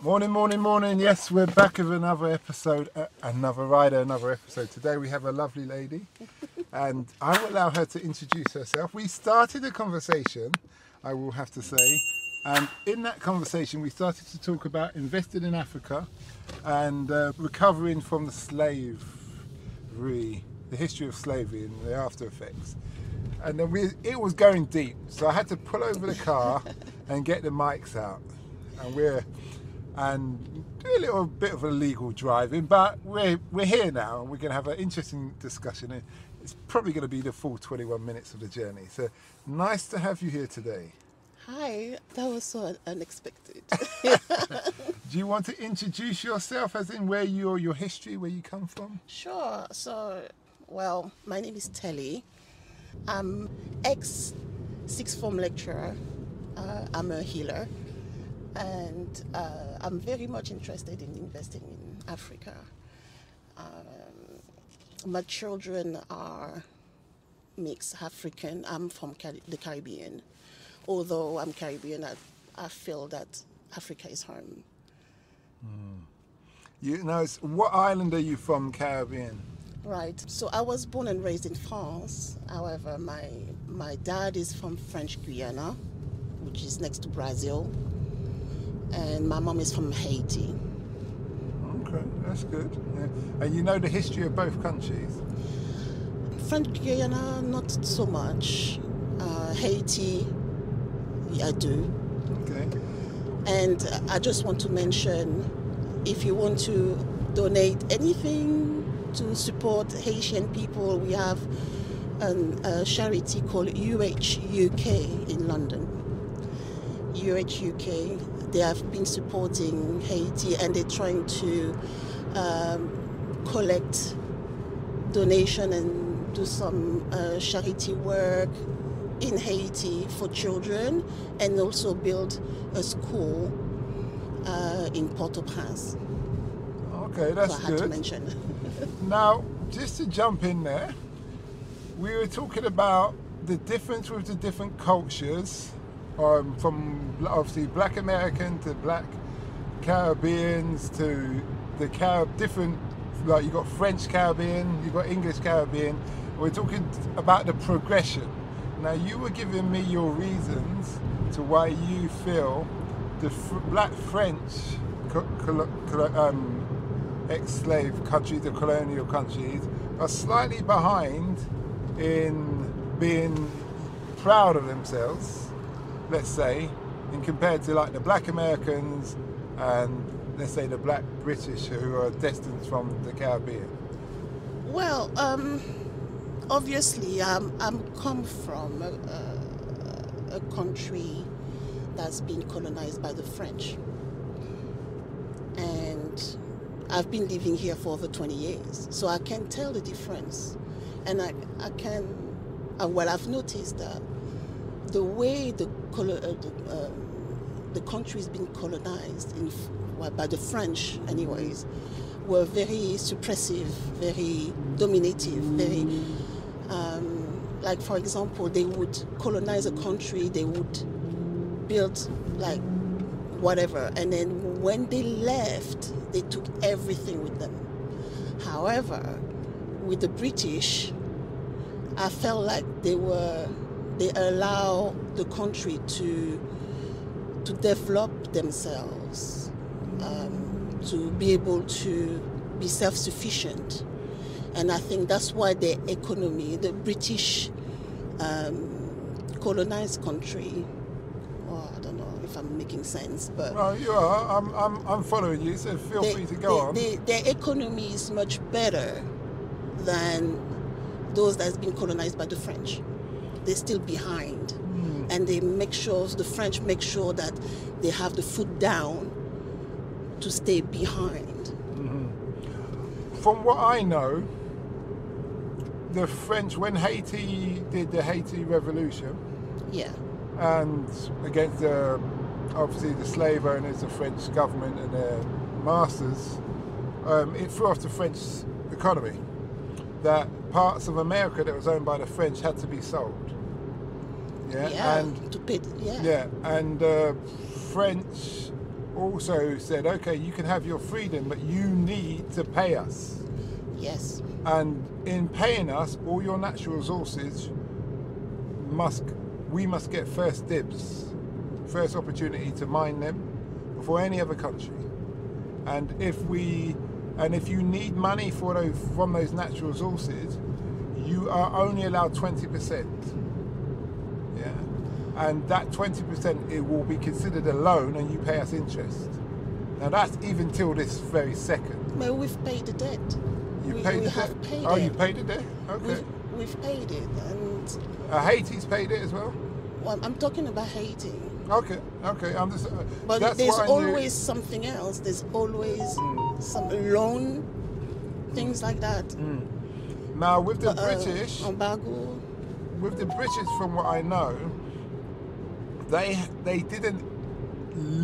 Morning, morning, morning. Yes, we're back with another episode, uh, another rider, another episode. Today we have a lovely lady, and I will allow her to introduce herself. We started a conversation, I will have to say, and in that conversation we started to talk about investing in Africa and uh, recovering from the slavery, the history of slavery and the after effects. And then we, it was going deep, so I had to pull over the car and get the mics out, and we're and do a little bit of illegal driving, but we're, we're here now and we're going to have an interesting discussion. It's probably going to be the full 21 minutes of the journey. So nice to have you here today. Hi, that was so unexpected. Do you want to introduce yourself, as in where your your history, where you come from? sure. So, well, my name is Telly. I'm ex sixth form lecturer. Uh, I'm a healer, and uh, I'm very much interested in investing in Africa. Um, my children are mixed African. I'm from Cari- the Caribbean. Although I'm Caribbean, I, I feel that Africa is home. You know, what island are you from, Caribbean? Right. So I was born and raised in France. However, my my dad is from French Guiana, which is next to Brazil, and my mom is from Haiti. Okay, that's good. Yeah. And you know the history of both countries. French Guiana, not so much. Uh, Haiti, I do. Okay. And I just want to mention, if you want to donate anything to support Haitian people, we have an, a charity called UHUK in London. UHUK, they have been supporting Haiti and they're trying to um, collect donation and do some uh, charity work in Haiti for children and also build a school uh, in Port-au-Prince. Okay, that's so I had to good. mention. Now, just to jump in there, we were talking about the difference with the different cultures, um, from obviously Black American to Black Caribbeans to the Carib different. Like you've got French Caribbean, you've got English Caribbean. We're talking about the progression. Now, you were giving me your reasons to why you feel the Black French um, ex-slave countries, the colonial countries, are slightly behind in being proud of themselves, let's say, in compared to like the black Americans and let's say the black British who are destined from the Caribbean. Well, um, obviously, um, I'm come from a, a, country that's been colonized by the French, and I've been living here for over 20 years, so I can tell the difference, and I, I can, uh, well, I've noticed that the way the uh, the, um, the country's been colonized in, well, by the French, anyways, were very suppressive, very dominative, very um, like for example, they would colonize a country, they would build like whatever, and then when they left, they took everything with them. However, with the British, I felt like they were they allow the country to to develop themselves, um, to be able to be self-sufficient, and I think that's why their economy, the British um, colonized country, I don't know if I'm making sense, but Well, you are. I'm, I'm, I'm following you, so feel they- free to go they- on. they- their economy is much better than those that's been colonized by the French. They're still behind. Hmm. And they make sure, the French make sure that they have the foot down to stay behind. From what I know, the French, when Haiti did the Haiti Revolution, Yeah. and against the obviously the slave owners, the French government and their masters, um, it threw off the French economy. That parts of America that was owned by the French had to be sold. Yeah, Yeah. and to pay, yeah. yeah, and uh, French also said, okay, you can have your freedom, but you need to pay us. Yes. And in paying us, all your natural resources must we must get first dibs, first opportunity to mine them before any other country. And if we and if you need money for those from those natural resources, you are only allowed 20%. Yeah. And that 20% it will be considered a loan and you pay us interest. Now that's even till this very second. Well, we've paid the debt. You we, paid we the have debt? paid oh, it. you paid the debt? Okay. We've, we've paid it, and Uh, Haiti's paid it as well? well, I'm talking about Haiti. Okay, okay. I'm just. Uh, But there's always something else. There's always some loan, things like that. Now with the Uh, British, embargo. With the British, from what I know, they they didn't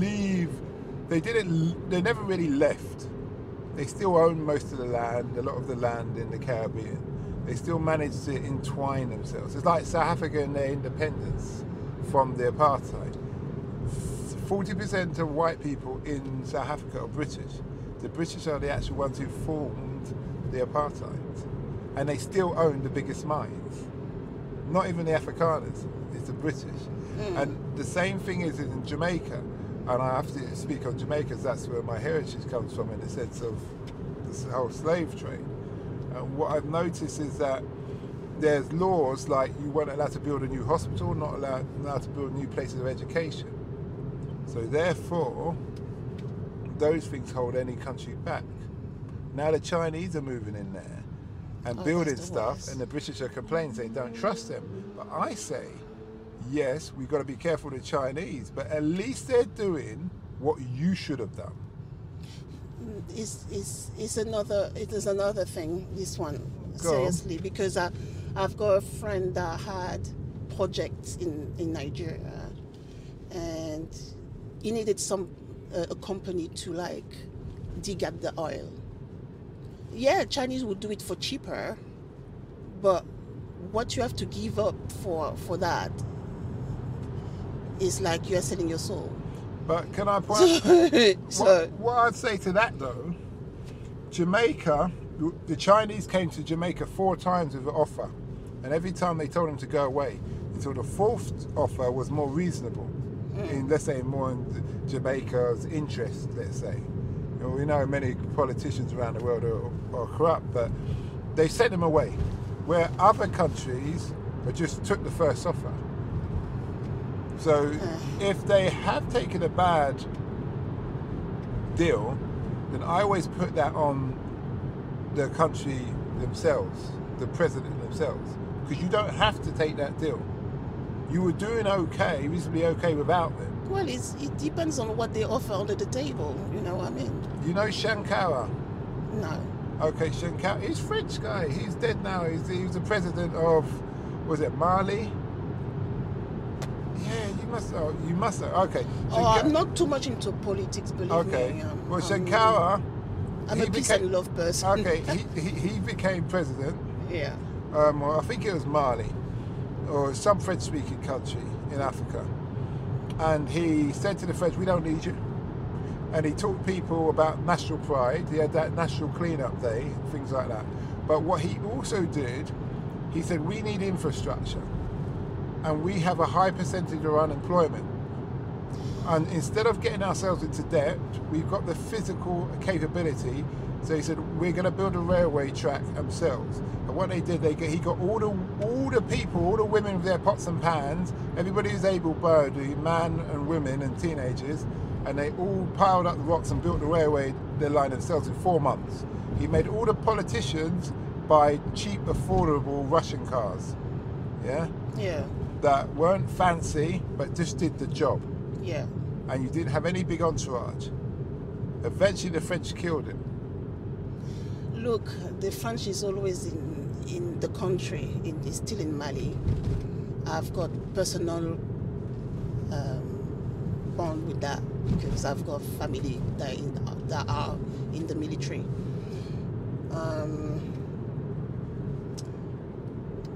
leave. They didn't. They never really left. They still own most of the land, a lot of the land in the Caribbean. They still managed to entwine themselves. It's like South Africa and their independence from the apartheid. Forty percent of white people in South Africa are British. The British are the actual ones who formed the apartheid, and they still own the biggest mines. Not even the Afrikaners; it's the British. Mm. And the same thing is in Jamaica, and I have to speak on Jamaica because that's where my heritage comes from in the sense of the whole slave trade. And what I've noticed is that there's laws like you weren't allowed to build a new hospital, not allowed, allowed to build new places of education. So therefore, those things hold any country back. Now the Chinese are moving in there and Oh, building stuff, and the British are complaining, saying don't trust them. But I say, yes, we've got to be careful of the Chinese, but at least they're doing what you should have done. is is is another it is another thing this one Go on. seriously because I I've got a friend that had projects in in Nigeria and he needed some uh, a company to like dig up the oil. Yeah, Chinese would do it for cheaper, but what you have to give up for for that is like you're selling your soul. But can I point? so what, what I'd say to that though, Jamaica, the Chinese came to Jamaica four times with an offer, and every time they told them to go away until the fourth offer was more reasonable, mm. in let's say more in Jamaica's interest. Let's say, we know many politicians around the world are, are corrupt, but they sent them away, where other countries just took the first offer. So if they have taken a bad deal, then I always put that on the country themselves, the president themselves, because you don't have to take that deal. You were doing okay, reasonably okay without them. Well, it's, it depends on what they offer under the table. You know what I mean? You know Shankara? No. Okay, Shankara, he's French guy. He's dead now. He's, he was the president of, was it Mali? Yeah, you must. Oh, you must. Okay. Oh, I'm not too much into politics, believe Okay. me. Okay. Well, um, Shankara. I'm a peace became- and love person. Okay, he, he, he became president. yeah. Um, well, I think it was Mali or some French-speaking country in Africa, and he said to the French, "We don't need you." And he taught people about national pride. He had that national clean-up day, things like that. But what he also did, he said, "We need infrastructure, and we have a high percentage of unemployment." And instead of getting ourselves into debt, we've got the physical capability. So he said, we're going to build a railway track ourselves." And what they did, they he got all the all the people, all the women with their pots and pans, everybody who's able-bodied, man and women and teenagers, and they all piled up the rocks and built the railway the line themselves in four months. He made all the politicians buy cheap, affordable Russian cars. Yeah, Yeah. that weren't fancy, but just did the job Yeah. and you didn't have any big entourage. Eventually, the French killed him. Look, the French is always in in the country. In, still in Mali. I've got personal um, bond with that because I've got family that in, that are in the military. Um,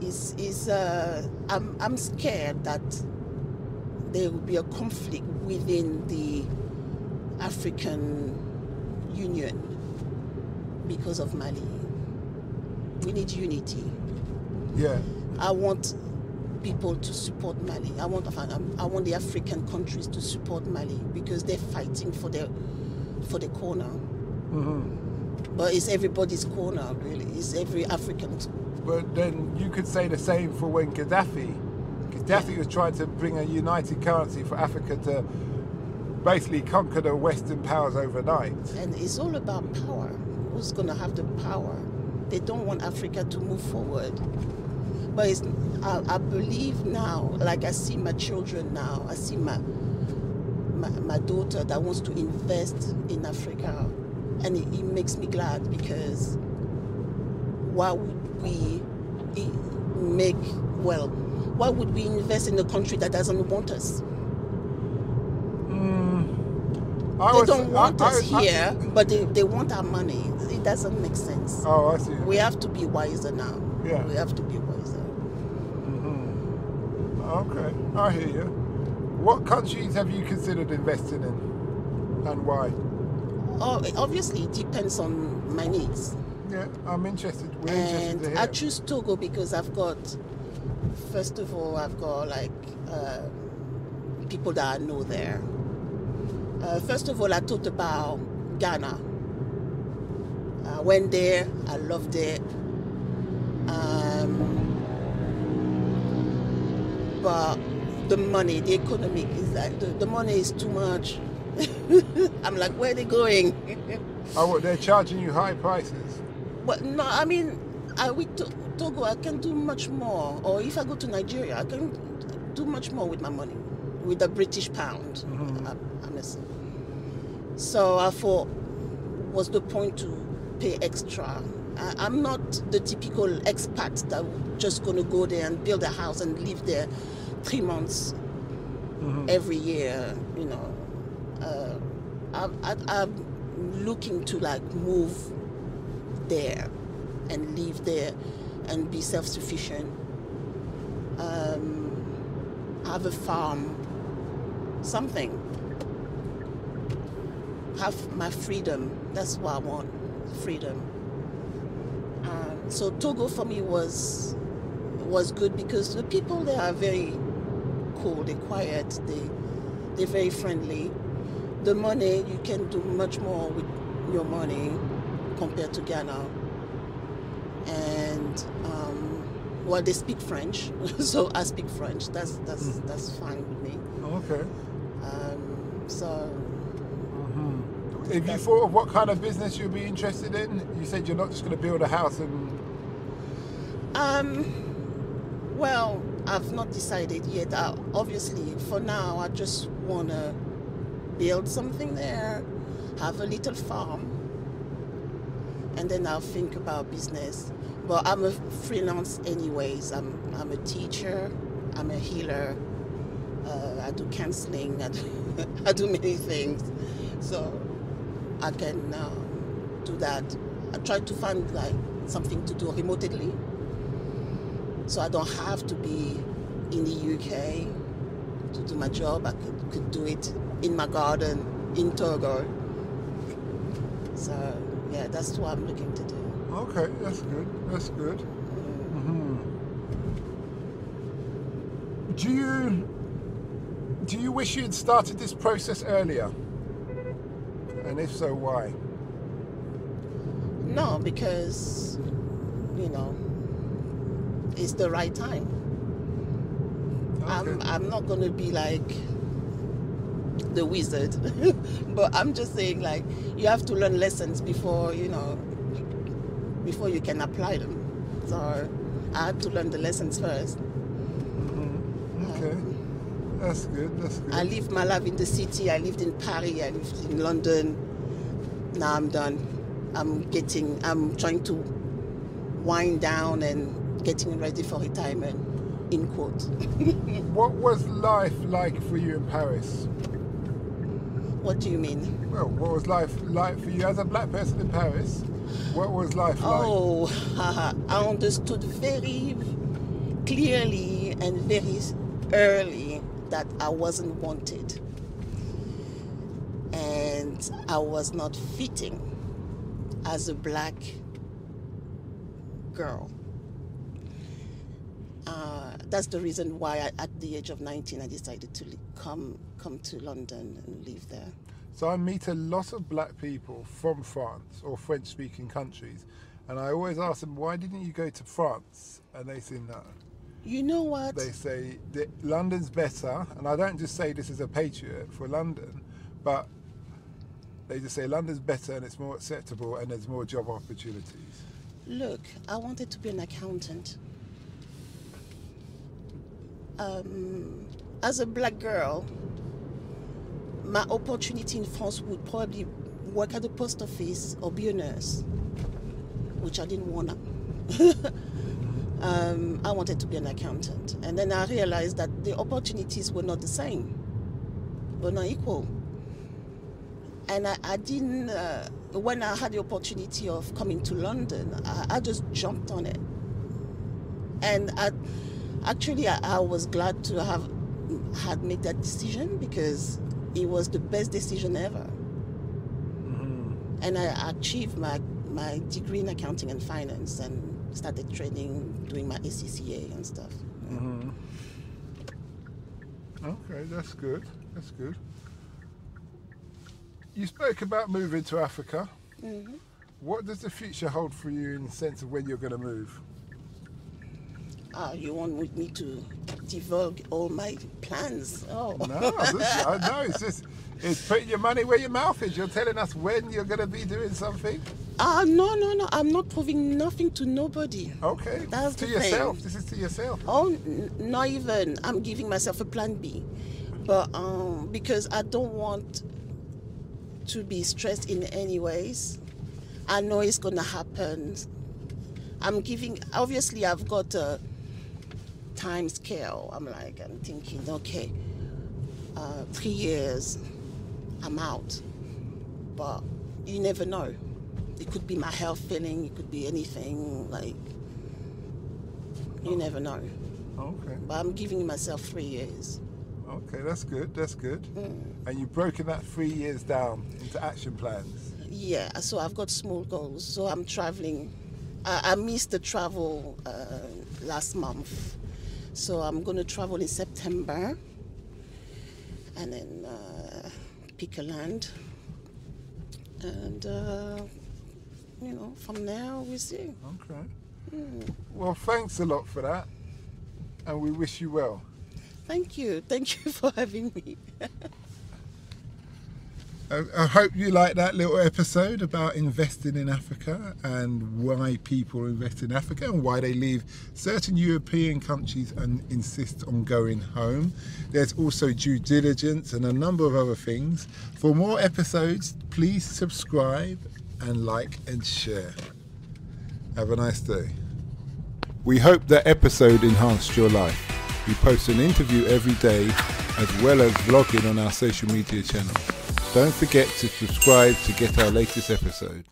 is is uh, I'm I'm scared that there will be a conflict within the African Union because of Mali. We need unity. Yeah. I want people to support Mali. I want I want the African countries to support Mali because they're fighting for their for the corner. Mm-hmm. But it's everybody's corner, really. It's every African. But then you could say the same for when Gaddafi, Gaddafi was trying to bring a united currency for Africa to basically conquer the Western powers overnight. And it's all about power. Who's going to have the power? They don't want Africa to move forward. But I, I believe now, like I see my children now, I see my, my, my daughter that wants to invest in Africa. And it, it makes me glad because why would we make, well, why would we invest in a country that doesn't want us? They don't want I, us I, here, but they, they want our money. It doesn't make sense. Oh, I see. We have to be wiser now. Yeah. We have to be wiser. Mm-hmm. Okay, I hear you. What countries have you considered investing in, and why? Oh, obviously, it depends on my needs. Yeah, I'm interested. We're and interested I choose Togo because I've got, first of all, I've got like uh, people that I know there. Uh, first of all, I thought about Ghana. I went there. I loved it. Um, but the money, the economic is like the, the money is too much. I'm like, where are they going? oh, what, they're charging you high prices? But no, I mean, I with Togo, I can do much more. Or if I go to Nigeria, I can do much more with my money, with the British pound, mm-hmm. honestly. So I thought, what's the point to pay extra? I, am not the typical expat that just going to go there and build a house and live there three months mm-hmm. every year. You know, uh, I, I, I'm looking to like move there and live there and be self sufficient. Um, have a farm, something. Have my freedom. That's what I want freedom. Um, so Togo for me was was good because the people there are very cool, they're quiet, they they're very friendly. The money you can do much more with your money compared to Ghana. And um, well, they speak French, so I speak French. That's that's mm. that's fine with me. Okay. Um, so. Mm-hmm. If you thought of what kind of business you'd be interested in, you said you're not just going to build a house and. Um. Well, I've not decided yet. Uh, obviously, for now, I just want to build something there, have a little farm, and then I'll think about business. But I'm a freelance anyways. I'm I'm a teacher. I'm a healer. Uh, I do counseling. I do, I do many things, so I can uh, do that. I try to find like something to do remotely, so I don't have to be in the UK to do my job. I could, could do it in my garden in Togo. So yeah, that's what I'm looking to do. Okay, that's good. That's good. Mm-hmm. Do you you wish you had started this process earlier? And if so, why? No, because you know it's the right time. Okay. I'm I'm not gonna be like the wizard. but I'm just saying, like, you have to learn lessons before, you know, before you can apply them. So I had to learn the lessons 1st. Okay. Um, that's good. That's good. I lived my life in the city. I lived in Paris. I lived in London. Now I'm done. I'm getting. I'm trying to wind down and getting ready for retirement. In quote. what was life like for you in Paris? What do you mean? Well, what was life like for you as a black person in Paris? What was life like? Oh, I understood very clearly and very early that I wasn't wanted. And I was not fitting as a black girl. Uh, that's the reason why, I, at the age of 19, I decided to come come to London and live there. So I meet a lot of black people from France or French speaking countries, and I always ask them, why didn't you go to France? And they say no. You know what? They say that London's better, and I don't just say this as a patriot for London, but they just say London's better and it's more acceptable and there's more job opportunities. Look, I wanted to be an accountant. Um, as a black girl, my opportunity in France would probably work at the post office or be a nurse, which I didn't wanna. um, I wanted to be an accountant, and then I realized that the opportunities were not the same, were not equal. And I, I didn't. Uh, when I had the opportunity of coming to London, I, I just jumped on it, and I, actually I, I was glad to have had made that decision because it was the best decision ever. And I achieved my, my degree in accounting and finance and started training, doing my ACCA and stuff. Okay, that's good. That's good. You spoke about moving to Africa. Mhm. What does the future hold for you in the sense of when you're going to move? Ah, you want me to divulge all my plans? Oh, No, this, I know. It's just it's putting your money where your mouth is. You're telling us when you're going to be doing something. Ah, no, no, no. I'm not proving nothing to nobody. Okay, That's to yourself. thing. This is to yourself. Oh, n- not even. I'm giving myself a plan B, but um, because I don't want to be stressed in any ways. I know it's gonna happen. I'm giving. Obviously, I've got a time scale. I'm like, I'm thinking, okay, uh, three years, I'm out. But you never know. It could be my health failing. It could be anything. Like, you never know. Okay, But I'm giving myself three years. okay, that's good. That's good. Mm. And you've broken that three years down into action plans. Yeah, so I've got small goals. So I'm traveling. I, I missed the travel uh, last month. So I'm going to travel in September and then uh, pick a land. And, uh, you know, from now we'll see. Okay. Mm. Well, thanks a lot for that, and we wish you well. Thank you. Thank you for having me. I, I hope you like that little episode about investing in Africa and why people invest in Africa and why they leave certain European countries and insist on going home. There's also due diligence and a number of other things. For more episodes, please subscribe and like and share. Have a nice day. We hope that episode enhanced your life. We post an interview every day as well as vlogging on our social media channels. Don't forget to subscribe to get our latest episode.